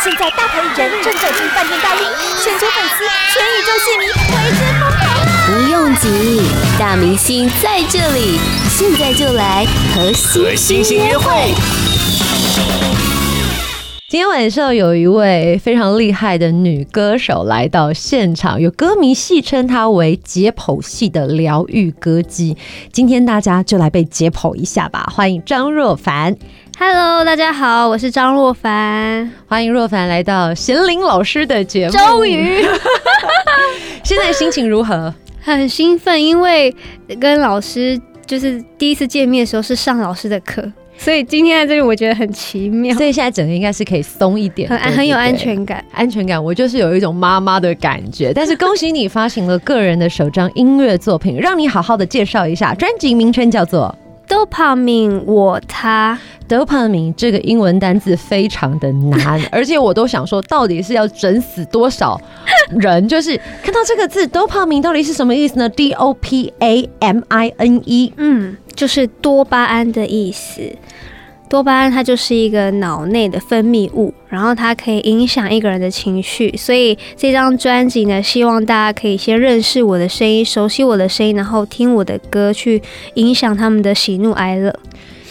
现在大牌艺人正走进饭店大厅，全球粉丝、全宇宙戏迷为之疯狂啊！不用急，大明星在这里，现在就来和星星约会。今天晚上有一位非常厉害的女歌手来到现场，有歌迷戏称她为解剖系的疗愈歌姬。今天大家就来被解剖一下吧！欢迎张若凡。Hello，大家好，我是张若凡。欢迎若凡来到贤玲老师的节目。终于，现在心情如何？很兴奋，因为跟老师就是第一次见面的时候是上老师的课。所以今天在这里，我觉得很奇妙。所以现在整个应该是可以松一点，很很有安全感。安全感，我就是有一种妈妈的感觉。但是恭喜你发行了个人的首张音乐作品，让你好好的介绍一下。专辑名称叫做《Dopamine 我他》。Dopamine 这个英文单字非常的难，而且我都想说，到底是要整死多少人？就是看到这个字 Dopamine 到底是什么意思呢？D O P A M I N E，嗯。就是多巴胺的意思，多巴胺它就是一个脑内的分泌物，然后它可以影响一个人的情绪。所以这张专辑呢，希望大家可以先认识我的声音，熟悉我的声音，然后听我的歌，去影响他们的喜怒哀乐。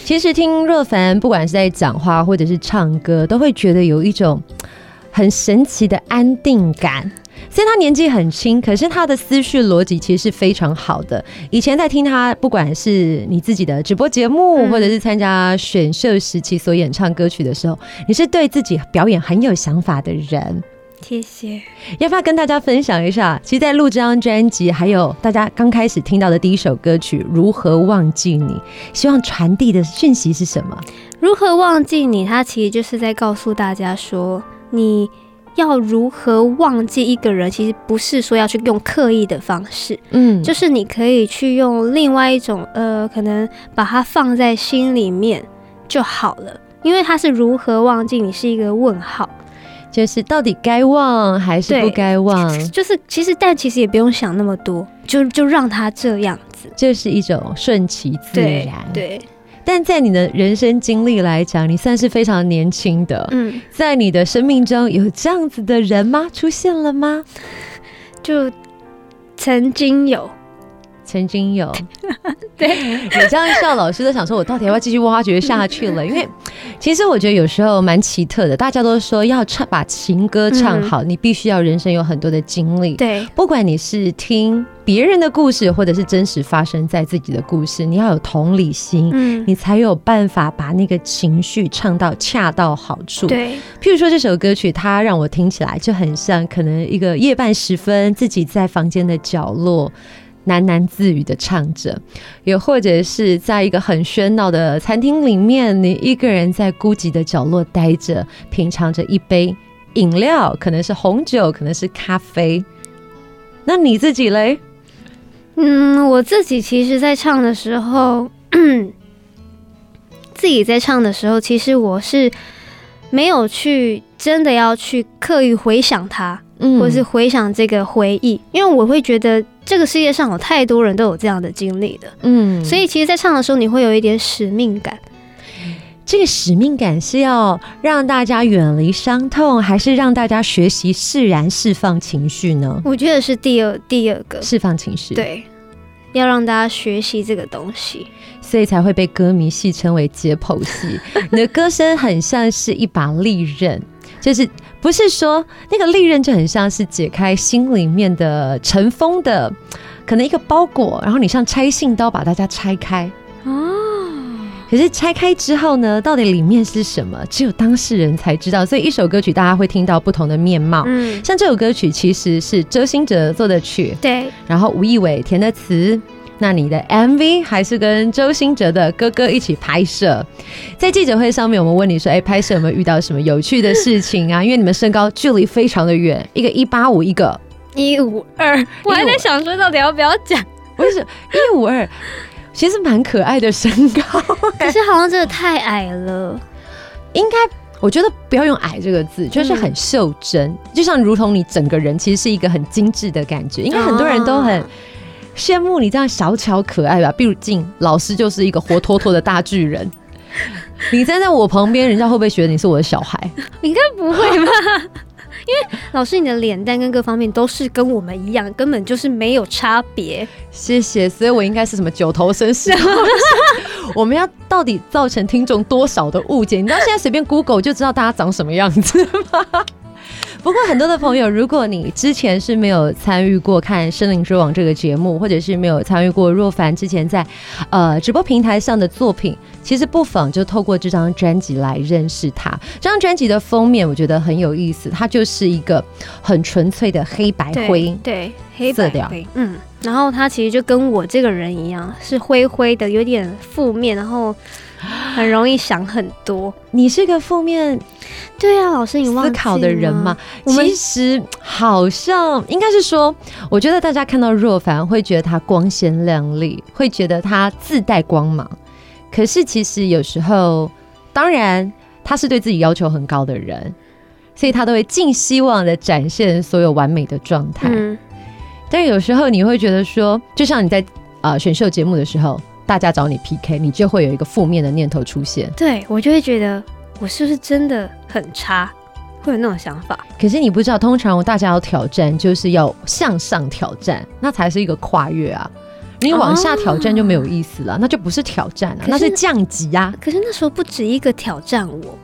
其实听若凡，不管是在讲话或者是唱歌，都会觉得有一种很神奇的安定感。虽然他年纪很轻，可是他的思绪逻辑其实是非常好的。以前在听他，不管是你自己的直播节目，或者是参加选秀时期所演唱歌曲的时候，你是对自己表演很有想法的人。谢谢。要不要跟大家分享一下？其实，在录这张专辑，还有大家刚开始听到的第一首歌曲《如何忘记你》，希望传递的讯息是什么？如何忘记你？它其实就是在告诉大家说你。要如何忘记一个人？其实不是说要去用刻意的方式，嗯，就是你可以去用另外一种，呃，可能把它放在心里面就好了。因为它是如何忘记你是一个问号，就是到底该忘还是不该忘？就是其实，但其实也不用想那么多，就就让他这样子，就是一种顺其自然，对。对但在你的人生经历来讲，你算是非常年轻的。嗯，在你的生命中有这样子的人吗？出现了吗？就曾经有，曾经有。对，你这样笑，老师都想说，我到底要不要继续挖掘下去了？因为其实我觉得有时候蛮奇特的。大家都说要唱把情歌唱好，你必须要人生有很多的经历。对，不管你是听。别人的故事，或者是真实发生在自己的故事，你要有同理心，嗯，你才有办法把那个情绪唱到恰到好处。对，譬如说这首歌曲，它让我听起来就很像可能一个夜半时分，自己在房间的角落喃喃自语的唱着，也或者是在一个很喧闹的餐厅里面，你一个人在孤寂的角落待着，品尝着一杯饮料，可能是红酒，可能是咖啡。那你自己嘞？嗯，我自己其实，在唱的时候，自己在唱的时候，其实我是没有去真的要去刻意回想它，嗯，或是回想这个回忆，因为我会觉得这个世界上有太多人都有这样的经历的，嗯，所以其实，在唱的时候，你会有一点使命感。这个使命感是要让大家远离伤痛，还是让大家学习释然释放情绪呢？我觉得是第二第二个释放情绪，对，要让大家学习这个东西，所以才会被歌迷戏称为解剖戏。你的歌声很像是一把利刃，就是不是说那个利刃就很像是解开心里面的尘封的可能一个包裹，然后你像拆信刀把大家拆开。可是拆开之后呢，到底里面是什么？只有当事人才知道。所以一首歌曲，大家会听到不同的面貌。嗯，像这首歌曲其实是周兴哲做的曲，对。然后吴亦伟填的词。那你的 MV 还是跟周兴哲的哥哥一起拍摄。在记者会上面，我们问你说：“哎、欸，拍摄有没有遇到什么有趣的事情啊？”因为你们身高距离非常的远，一个一八五，一个一五二。我还在想说，到底要不要讲？为什么一五二？其实蛮可爱的身高，可是好像真的太矮了。应该我觉得不要用矮这个字，就是很袖珍，嗯、就像如同你整个人其实是一个很精致的感觉。应该很多人都很羡慕你这样小巧可爱吧？毕竟老师就是一个活脱脱的大巨人。你站在我旁边，人家会不会觉得你是我的小孩？应该不会吧？因为老师，你的脸蛋跟各方面都是跟我们一样，根本就是没有差别。谢谢，所以我应该是什么九头身是吗？我们要到底造成听众多少的误解？你知道现在随便 Google 就知道大家长什么样子吗？不过很多的朋友，如果你之前是没有参与过看《森林之王》这个节目，或者是没有参与过若凡之前在呃直播平台上的作品，其实不妨就透过这张专辑来认识他。这张专辑的封面我觉得很有意思，它就是一个很纯粹的黑白灰，对，黑色调，嗯，然后它其实就跟我这个人一样，是灰灰的，有点负面，然后。很容易想很多。你是个负面，对啊，老师，你思考的人嘛？其实好像应该是说，我觉得大家看到若凡会觉得他光鲜亮丽，会觉得他自带光芒。可是其实有时候，当然他是对自己要求很高的人，所以他都会尽希望的展现所有完美的状态。嗯，但有时候你会觉得说，就像你在啊、呃、选秀节目的时候。大家找你 PK，你就会有一个负面的念头出现。对，我就会觉得我是不是真的很差，会有那种想法。可是你不知道，通常大家要挑战，就是要向上挑战，那才是一个跨越啊。你往下挑战就没有意思了，哦、那就不是挑战了，那是降级呀、啊。可是那时候不止一个挑战我，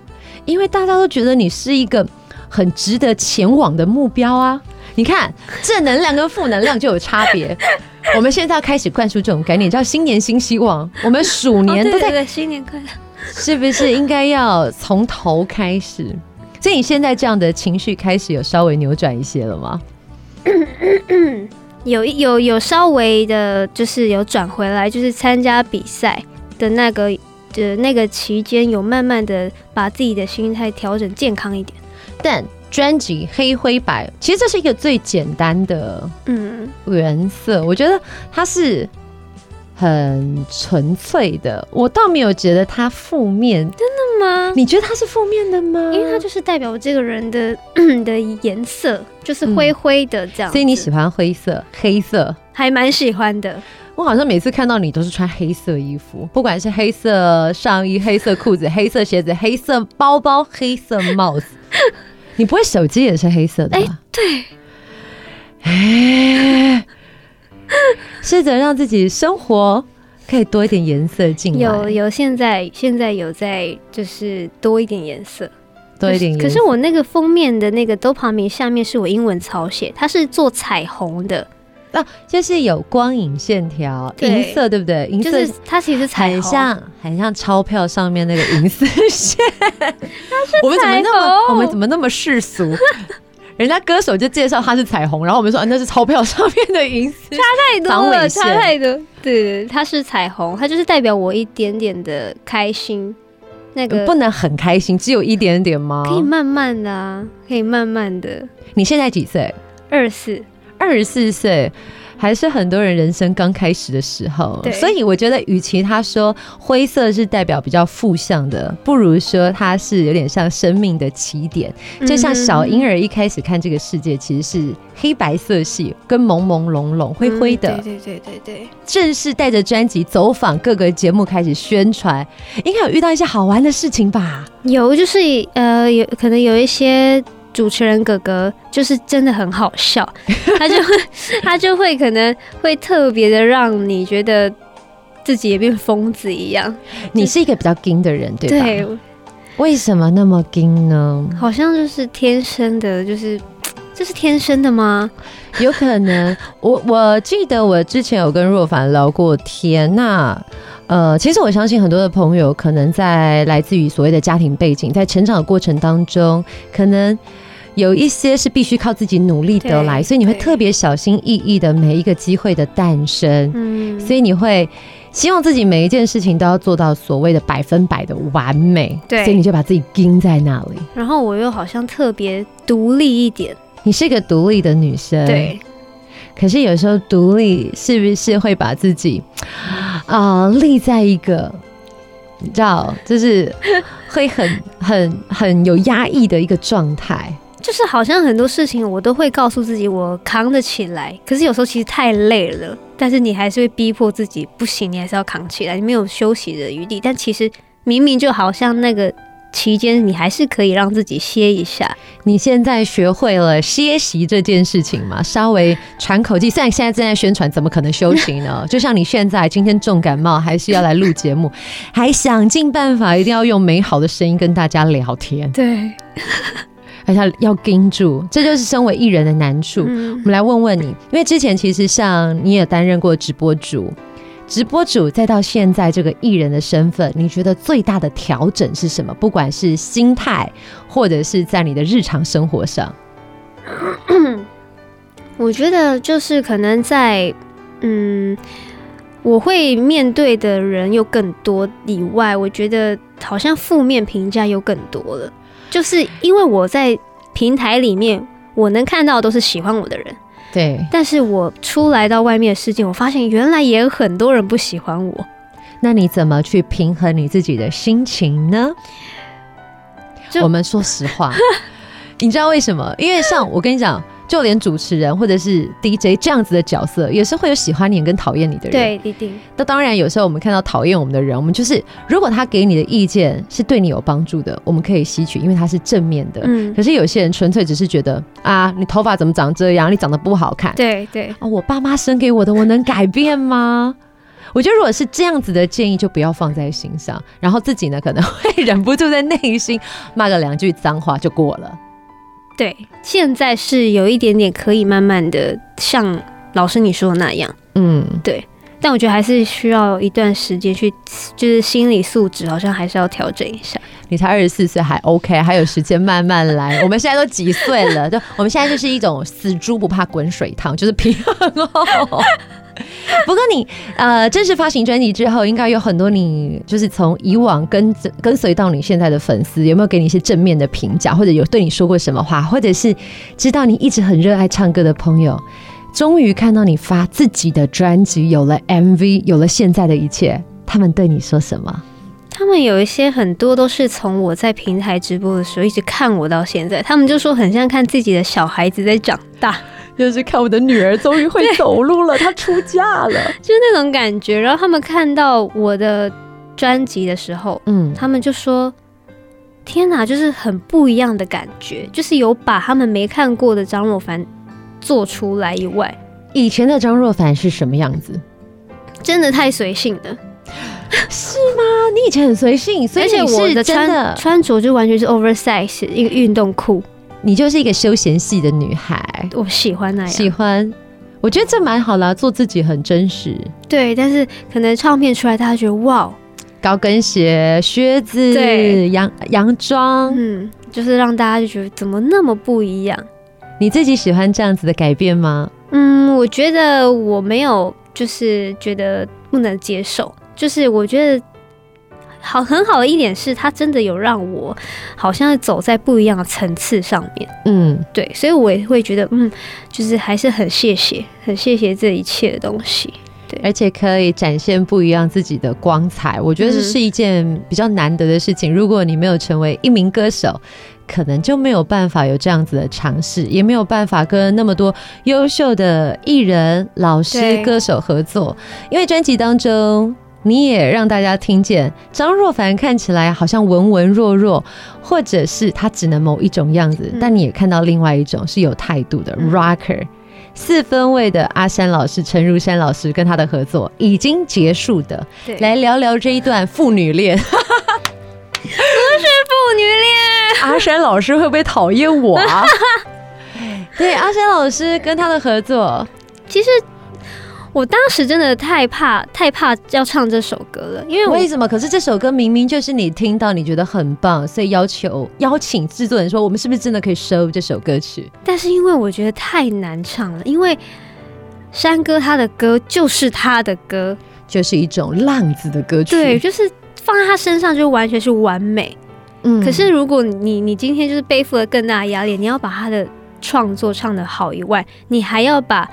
因为大家都觉得你是一个很值得前往的目标啊。你看，正能量跟负能量就有差别。我们现在要开始灌输这种概念，叫新年新希望。我们鼠年都在、哦、对对对，新年快乐，是不是应该要从头开始？所以你现在这样的情绪开始有稍微扭转一些了吗？有有有稍微的，就是有转回来，就是参加比赛的那个的那个期间，有慢慢的把自己的心态调整健康一点，但。专辑黑灰白，其实这是一个最简单的嗯原色，嗯、我觉得它是很纯粹的，我倒没有觉得它负面。真的吗？你觉得它是负面的吗？因为它就是代表我这个人的 的颜色，就是灰灰的这样、嗯。所以你喜欢灰色、黑色，还蛮喜欢的。我好像每次看到你都是穿黑色衣服，不管是黑色上衣、黑色裤子、黑色鞋子、黑色包包、黑色帽子。你不会手机也是黑色的吧？哎，对，哎，试着让自己生活可以多一点颜色进来。有有，现在现在有在就是多一点颜色，多一点。可是我那个封面的那个 Dopamine 下面是我英文草写，它是做彩虹的。啊，就是有光影线条，银色对不对？银色就是它其实很像，很像钞票上面那个银色线。我们怎么那么，我们怎么那么世俗？人家歌手就介绍它是彩虹，然后我们说，啊，那是钞票上面的银丝，差太多了，差太多。对，它是彩虹，它就是代表我一点点的开心。那个不能很开心，只有一点点吗？可以慢慢的啊，可以慢慢的。你现在几岁？二十四。二十四岁，还是很多人人生刚开始的时候，所以我觉得，与其他说灰色是代表比较负向的，不如说它是有点像生命的起点。就像小婴儿一开始看这个世界，其实是黑白色系，跟朦朦胧胧、灰灰的。对对对对对。正式带着专辑走访各个节目开始宣传，应该有遇到一些好玩的事情吧？有，就是呃，有可能有一些。主持人哥哥就是真的很好笑，他就会他就会可能会特别的让你觉得自己也变疯子一样。你是一个比较硬的人，对吧？对。为什么那么硬呢？好像就是天生的，就是这是天生的吗？有可能。我我记得我之前有跟若凡聊过天，那呃，其实我相信很多的朋友可能在来自于所谓的家庭背景，在成长的过程当中，可能。有一些是必须靠自己努力得来，所以你会特别小心翼翼的每一个机会的诞生，嗯，所以你会希望自己每一件事情都要做到所谓的百分百的完美，对，所以你就把自己钉在那里。然后我又好像特别独立一点，你是一个独立的女生，对。可是有时候独立是不是会把自己啊、呃、立在一个，你知道，就是会很很很有压抑的一个状态。就是好像很多事情我都会告诉自己我扛得起来，可是有时候其实太累了，但是你还是会逼迫自己不行，你还是要扛起来，你没有休息的余地。但其实明明就好像那个。期间，你还是可以让自己歇一下。你现在学会了歇息这件事情嘛？稍微喘口气。虽然现在正在宣传，怎么可能休息呢？就像你现在今天重感冒，还是要来录节目，还想尽办法一定要用美好的声音跟大家聊天。对，而且要盯住，这就是身为艺人的难处。嗯。我们来问问你，因为之前其实像你也担任过直播主。直播主再到现在这个艺人的身份，你觉得最大的调整是什么？不管是心态，或者是在你的日常生活上，我觉得就是可能在嗯，我会面对的人又更多以外，我觉得好像负面评价又更多了，就是因为我在平台里面，我能看到的都是喜欢我的人。对，但是我出来到外面的世界，我发现原来也有很多人不喜欢我。那你怎么去平衡你自己的心情呢？我们说实话，你知道为什么？因为像我跟你讲。就连主持人或者是 DJ 这样子的角色，也是会有喜欢你跟讨厌你的人。对，一定。那当然，有时候我们看到讨厌我们的人，我们就是如果他给你的意见是对你有帮助的，我们可以吸取，因为他是正面的。嗯。可是有些人纯粹只是觉得啊，你头发怎么长这样？你长得不好看。对对。啊，我爸妈生给我的，我能改变吗？我觉得如果是这样子的建议，就不要放在心上，然后自己呢可能会 忍不住在内心骂个两句脏话就过了。对，现在是有一点点可以慢慢的像老师你说的那样，嗯，对。但我觉得还是需要一段时间去，就是心理素质好像还是要调整一下。你才二十四岁，还 OK，还有时间慢慢来。我们现在都几岁了？就我们现在就是一种死猪不怕滚水烫，就是平衡哦。不过你呃正式发行专辑之后，应该有很多你就是从以往跟跟随到你现在的粉丝，有没有给你一些正面的评价，或者有对你说过什么话，或者是知道你一直很热爱唱歌的朋友，终于看到你发自己的专辑，有了 MV，有了现在的一切，他们对你说什么？他们有一些很多都是从我在平台直播的时候一直看我到现在，他们就说很像看自己的小孩子在长大。就是看我的女儿终于会走路了，她出嫁了，就是那种感觉。然后他们看到我的专辑的时候，嗯，他们就说：“天哪，就是很不一样的感觉，就是有把他们没看过的张若凡做出来以外，以前的张若凡是什么样子？真的太随性了，是吗？你以前很随性，所以是我的穿穿着就完全是 oversize 一个运动裤。”你就是一个休闲系的女孩，我喜欢那样，喜欢，我觉得这蛮好啦，做自己很真实。对，但是可能唱片出来，大家觉得哇，高跟鞋、靴子、对，洋洋装，嗯，就是让大家就觉得怎么那么不一样。你自己喜欢这样子的改变吗？嗯，我觉得我没有，就是觉得不能接受，就是我觉得。好，很好的一点是，它真的有让我好像走在不一样的层次上面。嗯，对，所以我也会觉得，嗯，就是还是很谢谢，很谢谢这一切的东西。对，而且可以展现不一样自己的光彩，我觉得这是一件比较难得的事情。嗯。如果你没有成为一名歌手，可能就没有办法有这样子的尝试，也没有办法跟那么多优秀的艺人、老师、歌手合作，因为专辑当中。你也让大家听见张若凡看起来好像文文弱弱，或者是他只能某一种样子，嗯、但你也看到另外一种是有态度的 rocker。四分位的阿山老师陈如山老师跟他的合作已经结束的，来聊聊这一段父女恋。不是父女恋，阿山老师会不会讨厌我啊？对，阿山老师跟他的合作，其实。我当时真的太怕，太怕要唱这首歌了，因为为什么？可是这首歌明明就是你听到你觉得很棒，所以要求邀请制作人说，我们是不是真的可以收这首歌曲？但是因为我觉得太难唱了，因为山哥他的歌就是他的歌，就是一种浪子的歌曲，对，就是放在他身上就完全是完美。嗯，可是如果你你今天就是背负了更大的压力，你要把他的创作唱得好以外，你还要把。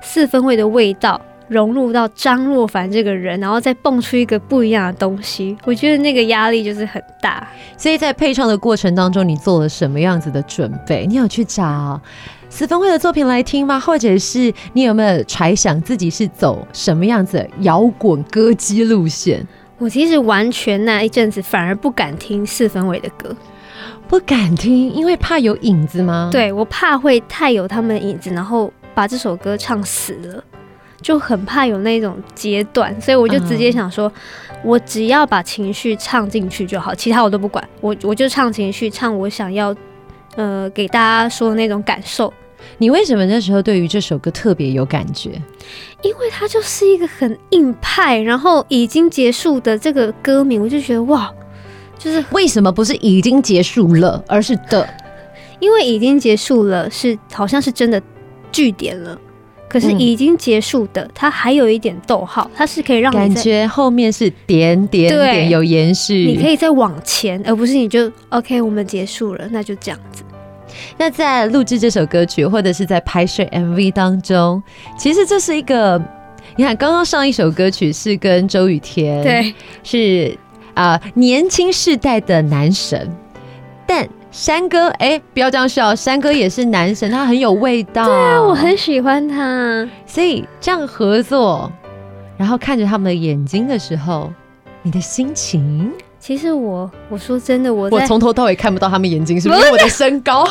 四分卫的味道融入到张若凡这个人，然后再蹦出一个不一样的东西，我觉得那个压力就是很大。所以在配唱的过程当中，你做了什么样子的准备？你有去找四分卫的作品来听吗？或者是你有没有揣想自己是走什么样子摇滚歌姬路线？我其实完全那一阵子反而不敢听四分卫的歌，不敢听，因为怕有影子吗？对，我怕会太有他们的影子，然后把这首歌唱死了，就很怕有那种阶段，所以我就直接想说，嗯、我只要把情绪唱进去就好，其他我都不管，我我就唱情绪，唱我想要呃给大家说的那种感受。你为什么那时候对于这首歌特别有感觉？因为它就是一个很硬派，然后已经结束的这个歌名，我就觉得哇，就是为什么不是已经结束了，而是的？因为已经结束了是好像是真的句点了，可是已经结束的、嗯、它还有一点逗号，它是可以让你感觉后面是点点点有延续，你可以再往前，而不是你就 OK，我们结束了，那就这样子。那在录制这首歌曲，或者是在拍摄 MV 当中，其实这是一个，你看，刚刚上一首歌曲是跟周雨天，对，是啊、呃，年轻世代的男神。但山哥，哎、欸，不要这样笑，山哥也是男神，他很有味道。对啊，我很喜欢他。所以这样合作，然后看着他们的眼睛的时候，你的心情？其实我我说真的，我我从头到尾看不到他们眼睛，是不是？因 为我的身高，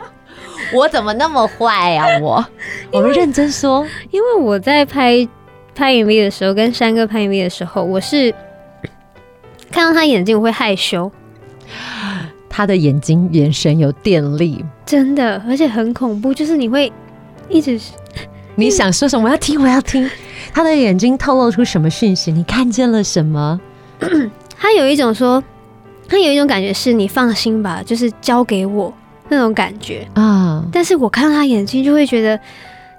我怎么那么坏呀？我 我们认真说，因为我在拍拍 MV 的时候，跟山哥拍 MV 的时候，我是看到他眼睛我会害羞，他的眼睛眼神有电力，真的，而且很恐怖，就是你会一直你想说什么？我要听，我要听。他的眼睛透露出什么讯息？你看见了什么？他有一种说，他有一种感觉是你放心吧，就是交给我那种感觉啊。但是我看到他眼睛就会觉得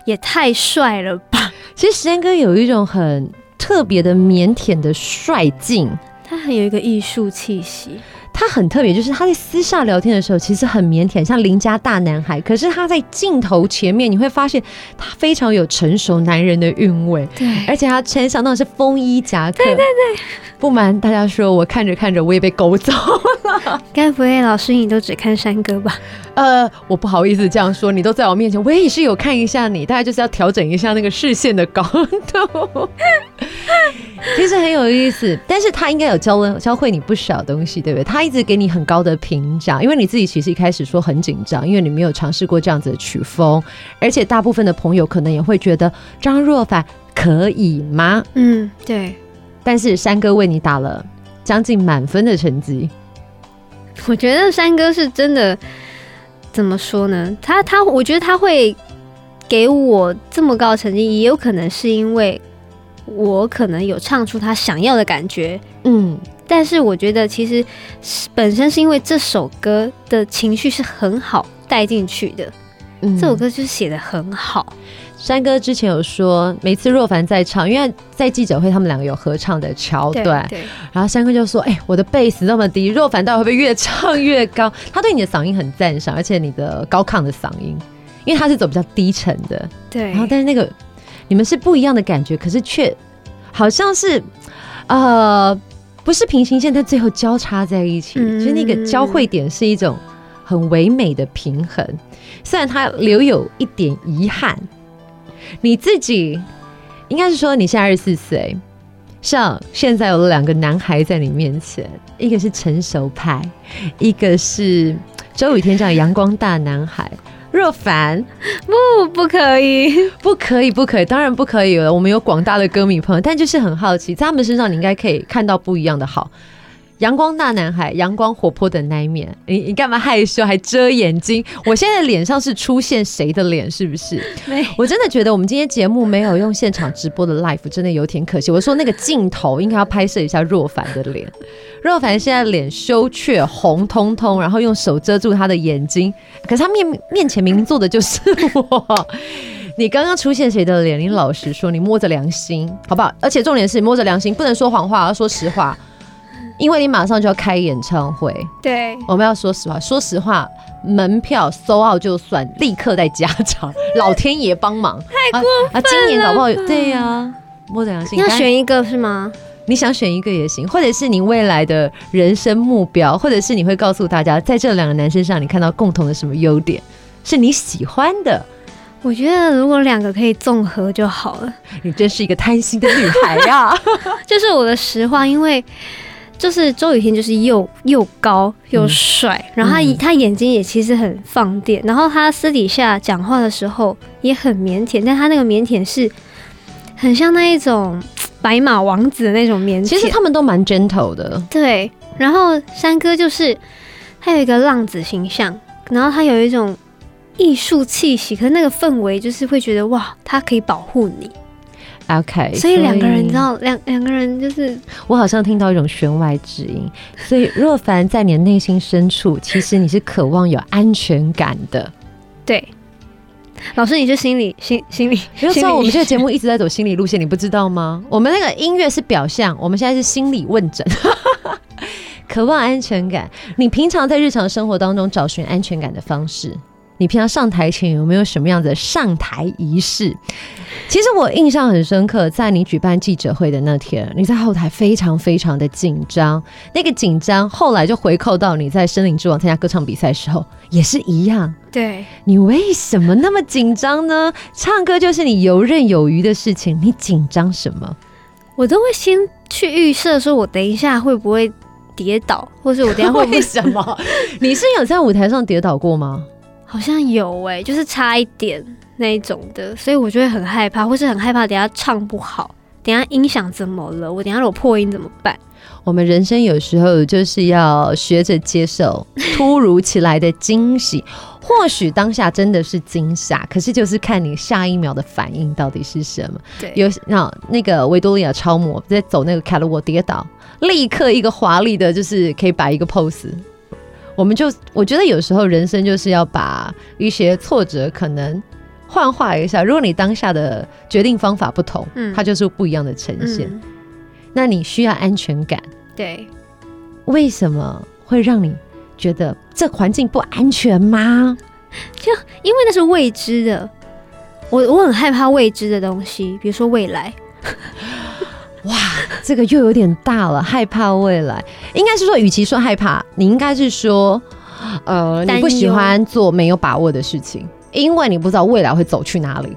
也太帅了吧。其实时间哥有一种很特别的腼腆的帅劲，他很有一个艺术气息。他很特别，就是他在私下聊天的时候，其实很腼腆，像邻家大男孩。可是他在镜头前面，你会发现他非常有成熟男人的韵味。对，而且他穿上那是风衣夹克。对对对。不瞒大家说，我看着看着，我也被勾走了。该不会老师你都只看山哥吧？呃，我不好意思这样说，你都在我面前，我也是有看一下你，大概就是要调整一下那个视线的高度。其实很有意思，但是他应该有教了教会你不少东西，对不对？他一直给你很高的评价，因为你自己其实一开始说很紧张，因为你没有尝试过这样子的曲风，而且大部分的朋友可能也会觉得张若凡可以吗？嗯，对。但是山哥为你打了将近满分的成绩，我觉得山哥是真的，怎么说呢？他他，我觉得他会给我这么高的成绩，也有可能是因为我可能有唱出他想要的感觉，嗯。但是我觉得其实本身是因为这首歌的情绪是很好带进去的，嗯，这首歌就写的很好。山哥之前有说，每次若凡在唱，因为在记者会他们两个有合唱的桥段，对，然后山哥就说：“哎、欸，我的贝斯那么低，若凡到底会不会越唱越高？”他对你的嗓音很赞赏，而且你的高亢的嗓音，因为他是走比较低沉的，对。然后但是那个你们是不一样的感觉，可是却好像是呃不是平行线，但最后交叉在一起，嗯、所以那个交汇点是一种很唯美的平衡，虽然他留有一点遗憾。你自己应该是说你现在二十四岁，像现在有了两个男孩在你面前，一个是成熟派，一个是周雨天这样阳光大男孩。若凡，不，不可以，不可以，不可以，当然不可以了。我们有广大的歌迷朋友，但就是很好奇，在他们身上你应该可以看到不一样的好。阳光大男孩，阳光活泼的那一面。你你干嘛害羞，还遮眼睛？我现在脸上是出现谁的脸？是不是？没。我真的觉得我们今天节目没有用现场直播的 live，真的有点可惜。我说那个镜头应该要拍摄一下若凡的脸。若凡现在脸羞怯红彤彤，然后用手遮住他的眼睛，可是他面面前明明坐的就是我。你刚刚出现谁的脸？你老实说，你摸着良心好不好？而且重点是摸着良心，不能说谎话，要说实话。因为你马上就要开演唱会，对，我们要说实话。说实话，门票 sold out 就算，立刻再加场，老天爷帮忙，太过分了啊！今年搞不好对呀、啊，摸着良心，你要选一个是吗？你想选一个也行，或者是你未来的人生目标，或者是你会告诉大家，在这两个男生上你看到共同的什么优点，是你喜欢的。我觉得如果两个可以综合就好了。你真是一个贪心的女孩呀！就是我的实话，因为就是周雨婷就是又又高又帅，嗯、然后他他眼睛也其实很放电，然后他私底下讲话的时候也很腼腆，但他那个腼腆是很像那一种白马王子的那种腼腆。其实他们都蛮 gentle 的。对，然后山哥就是他有一个浪子形象，然后他有一种。艺术气息，可是那个氛围就是会觉得哇，他可以保护你。OK，所以两个人，你知道，两两个人就是我好像听到一种弦外之音。所以若凡在你的内心深处，其实你是渴望有安全感的。对，老师，你是心理心心理，没有错，我们这个节目一直在走心理路线，你不知道吗？我们那个音乐是表象，我们现在是心理问诊。渴望安全感，你平常在日常生活当中找寻安全感的方式？你平常上台前有没有什么样的上台仪式？其实我印象很深刻，在你举办记者会的那天，你在后台非常非常的紧张。那个紧张后来就回扣到你在森林之王参加歌唱比赛的时候也是一样。对，你为什么那么紧张呢？唱歌就是你游刃有余的事情，你紧张什么？我都会先去预设说，我等一下会不会跌倒，或是我等一下会不会 为什么？你是有在舞台上跌倒过吗？好像有哎、欸，就是差一点那一种的，所以我就会很害怕，或是很害怕等下唱不好，等下音响怎么了？我等下如果破音怎么办？我们人生有时候就是要学着接受 突如其来的惊喜，或许当下真的是惊吓，可是就是看你下一秒的反应到底是什么。对，有那那个维多利亚超模在走那个卡罗沃跌倒，立刻一个华丽的，就是可以摆一个 pose。我们就我觉得有时候人生就是要把一些挫折可能幻化一下。如果你当下的决定方法不同，嗯，它就是不一样的呈现。嗯，那你需要安全感，对？为什么会让你觉得这环境不安全吗？就因为那是未知的，我我很害怕未知的东西，比如说未来。哇，这个又有点大了，害怕未来，应该是说，与其说害怕，你应该是说，呃，你不喜欢做没有把握的事情，因为你不知道未来会走去哪里。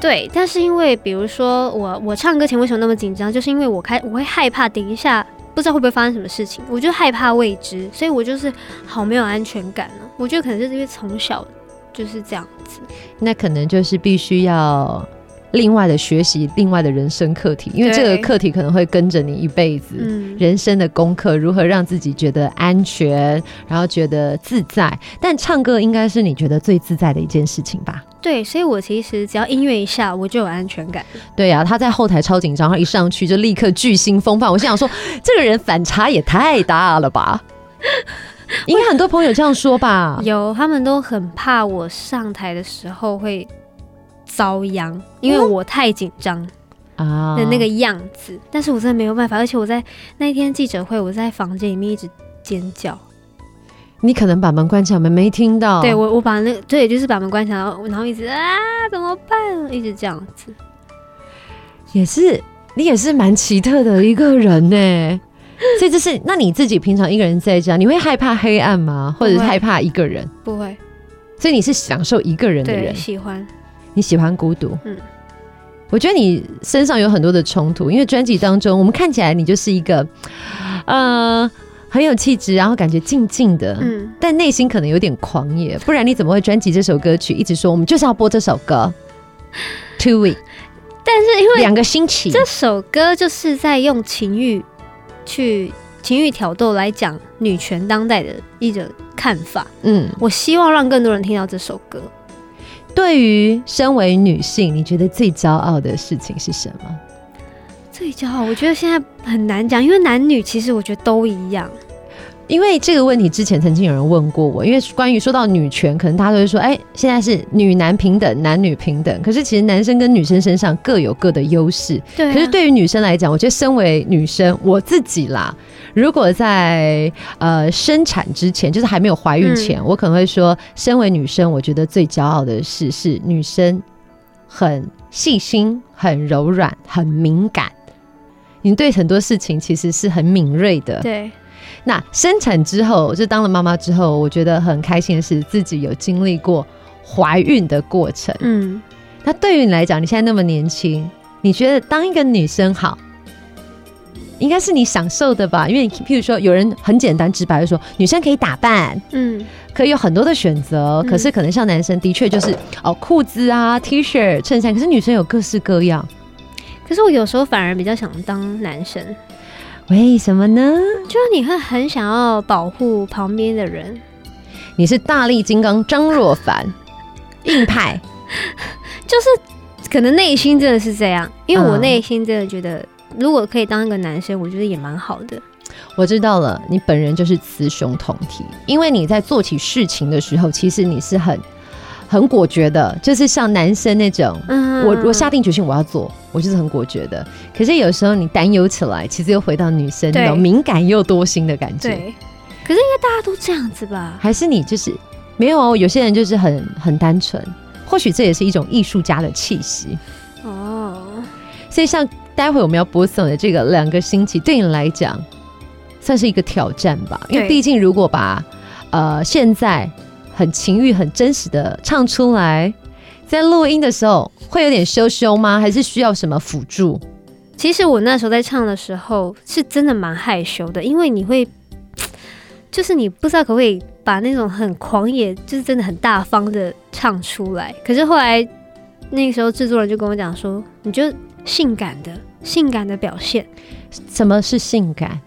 对，但是因为比如说我我唱歌前为什么那么紧张，就是因为我开我会害怕，等一下不知道会不会发生什么事情，我就害怕未知，所以我就是好没有安全感呢。我觉得可能就是因为从小就是这样子，那可能就是必须要。另外的学习，另外的人生课题，因为这个课题可能会跟着你一辈子。人生的功课，如何让自己觉得安全，然后觉得自在。但唱歌应该是你觉得最自在的一件事情吧？对，所以我其实只要音乐一下，我就有安全感。对呀、啊，他在后台超紧张，他一上去就立刻巨星风范。我心想说，这个人反差也太大了吧？应该很多朋友这样说吧？有，他们都很怕我上台的时候会。遭殃，因为我太紧张啊的那个样子，嗯，但是我真的没有办法，而且我在那一天记者会，我在房间里面一直尖叫。你可能把门关起来，我们没听到。对，我我把那个对，就是把门关起来，然后然后一直啊，怎么办？一直这样子。也是，你也是蛮奇特的一个人呢。所以这是，那你自己平常一个人在家，你会害怕黑暗吗？或者是害怕一个人？不会。所以你是享受一个人的人，喜欢。你喜欢孤独，嗯，我觉得你身上有很多的冲突，因为专辑当中我们看起来你就是一个，呃，很有气质，然后感觉静静的，嗯，但内心可能有点狂野，不然你怎么会专辑这首歌曲一直说我们就是要播这首歌？Two week，但是因为两个星期，这首歌就是在用情欲去情欲挑逗来讲女权当代的一种看法，嗯，我希望让更多人听到这首歌。对于身为女性，你觉得最骄傲的事情是什么？最骄傲，我觉得现在很难讲，因为男女其实我觉得都一样。因为这个问题之前曾经有人问过我，因为关于说到女权，可能大家都会说，哎，现在是女男平等，男女平等。可是其实男生跟女生身上各有各的优势。对啊。可是对于女生来讲，我觉得身为女生，我自己啦。如果在呃生产之前，就是还没有怀孕前，嗯，我可能会说，身为女生，我觉得最骄傲的事是女生很细心、很柔软、很敏感。你对很多事情其实是很敏锐的。对。那生产之后，就当了妈妈之后，我觉得很开心的是自己有经历过怀孕的过程。嗯，那对于你来讲，你现在那么年轻，你觉得当一个女生好，应该是你享受的吧？因为譬如说，有人很简单直白的说，女生可以打扮，嗯，可以有很多的选择。嗯、可是可能像男生，的确就是 哦，裤子啊、T 恤、衬衫。可是女生有各式各样。可是我有时候反而比较想当男生，为什么呢？就是你会很想要保护旁边的人。你是大力金刚张若凡，硬派，就是可能内心真的是这样，因为我内心真的觉得。如果可以当一个男生，我觉得也蛮好的。我知道了，你本人就是雌雄同体，因为你在做起事情的时候，其实你是很很果决的，就是像男生那种，嗯，我我下定决心我要做，我就是很果决的。可是有时候你担忧起来，其实又回到女生那种敏感又多心的感觉。对，可是应该大家都这样子吧？还是你就是没有哦？有些人就是很很单纯，或许这也是一种艺术家的气息哦。所以像。待会我们要播送的这个两个星期，对你来讲算是一个挑战吧？因为毕竟如果把呃现在很情欲、很真实的唱出来，在录音的时候会有点羞羞吗？还是需要什么辅助？其实我那时候在唱的时候是真的蛮害羞的，因为你会就是你不知道可不可以把那种很狂野，就是真的很大方的唱出来。可是后来那个时候制作人就跟我讲说，你就。性感的性感的表现，什么是性感？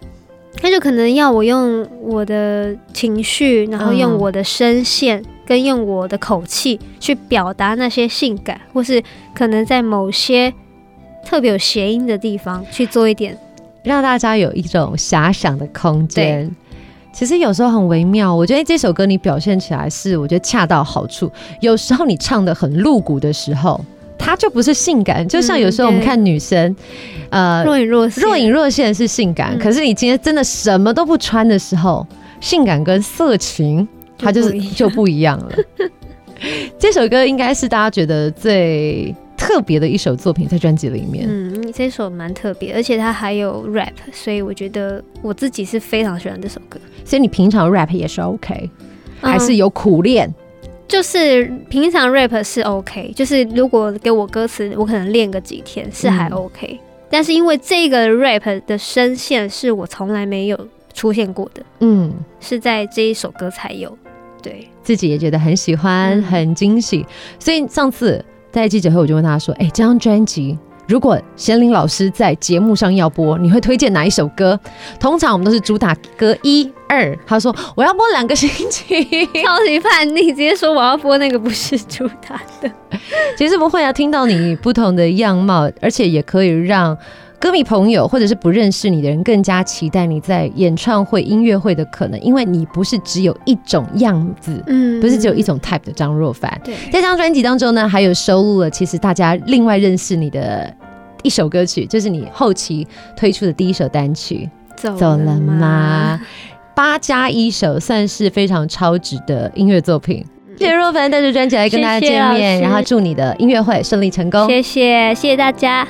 他就可能要我用我的情绪，然后用我的声线跟用我的口气去表达那些性感，或是可能在某些特别有谐音的地方去做一点，让大家有一种遐想的空间。其实有时候很微妙，我觉得这首歌你表现起来是我觉得恰到好处。有时候你唱的很露骨的时候。它就不是性感，就像有时候我们看女生，嗯、呃，若隐若现，若隐若现是性感，嗯、可是你今天真的什么都不穿的时候，性感跟色情它就是就不一样了。这首歌应该是大家觉得最特别的一首作品，在专辑里面。嗯，这首蛮特别，而且它还有 rap，所以我觉得我自己是非常喜欢这首歌。所以你平常 rap 也是 OK，还是有苦练？嗯就是平常 rap 是 OK，就是如果给我歌词，我可能练个几天是还 OK，嗯。但是因为这个 rap 的声线是我从来没有出现过的，嗯，是在这一首歌才有，对，自己也觉得很喜欢，嗯、很惊喜。所以上次在记者会，我就问他说：“哎、欸，这张专辑。”如果贤玲老师在节目上要播，你会推荐哪一首歌？通常我们都是主打歌一二。他说我要播两个星期，超级叛逆，直接说我要播那个不是主打的。其实不会啊，听到你不同的样貌，而且也可以让歌迷朋友或者是不认识你的人更加期待你在演唱会、音乐会的可能，因为你不是只有一种样子，嗯，不是只有一种 type 的张若凡。对，在这张专辑当中呢，还有收录了其实大家另外认识你的。一首歌曲，就是你后期推出的第一首单曲，走了吗？八加一首，算是非常超值的音乐作品。谢谢若凡带着专辑来跟大家见面，谢谢，然后祝你的音乐会顺利成功。谢谢，谢谢大家。